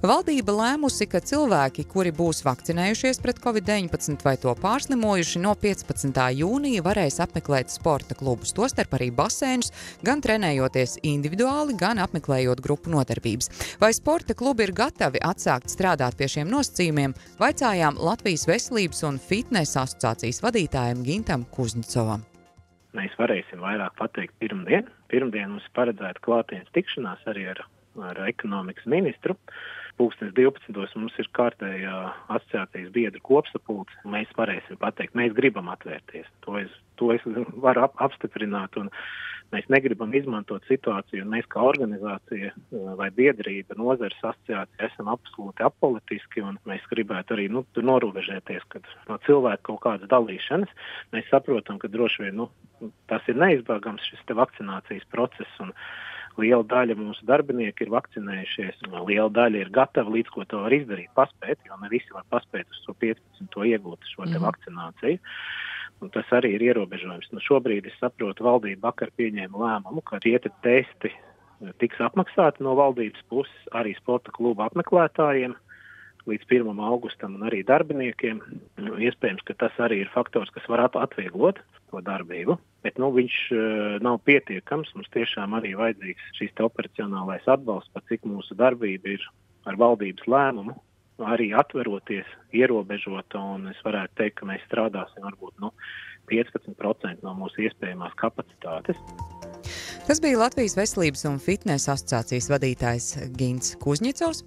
Valdība lēmusi, ka cilvēki, kuri būs vakcinējušies pret covid-19 vai to pārslimojuši, no 15. jūnija varēs apmeklēt sporta klubus, tostarp arī basēnus, gan trenējoties individuāli, gan apmeklējot grupu nodarbības. Vai sporta klubi ir gatavi atsākt strādāt pie šiem nosacījumiem, vaicājām Latvijas Veselības un fitnesa asociācijas vadītājiem Gintam Kuzņicovam mēs varēsim vairāk pateikt pirmdien. Pirmdien mums paredzēta klātienes tikšanās arī ar, ar ekonomikas ministru. Pūkstens 12. mums ir kārtējā asociācijas biedru kopsapulce. Mēs varēsim pateikt, mēs gribam atvērties. To es, to es varu ap, apstiprināt. Mēs negribam izmantot situāciju, un mēs kā organizācija vai biedrība, nozares asociācija esam absolūti apolitiski, un mēs gribētu arī nu, norobežēties no cilvēku kaut kādas dalīšanas. Mēs saprotam, ka droši vien nu, tas ir neizbēgams šis vakcinācijas process. Un, Liela daļa mūsu darbinieku ir vakcinējušies, liela daļa ir gatava līdz ko to var izdarīt, paspēt, jo ne visi var paspēt uz to 15. iegūt šo mm. vakcināciju. Un tas arī ir ierobežojums. Nu, šobrīd es saprotu, valdība vakar pieņēma lēmumu, ka tie testi tiks apmaksāti no valdības puses arī sporta kluba apmeklētājiem līdz 1. augustam un arī darbiniekiem. Nu, iespējams, ka tas arī ir faktors, kas var atvieglot to darbību, bet nu, viņš uh, nav pietiekams. Mums tiešām arī vajadzīgs šis operacionālais atbalsts, pat cik mūsu darbība ir ar valdības lēmumu, arī atveroties, ierobežot, un es varētu teikt, ka mēs strādāsim varbūt nu, 15% no mūsu iespējamās kapacitātes. Tas bija Latvijas Veselības un fitnesa asociācijas vadītājs Gins Kuzņicovs.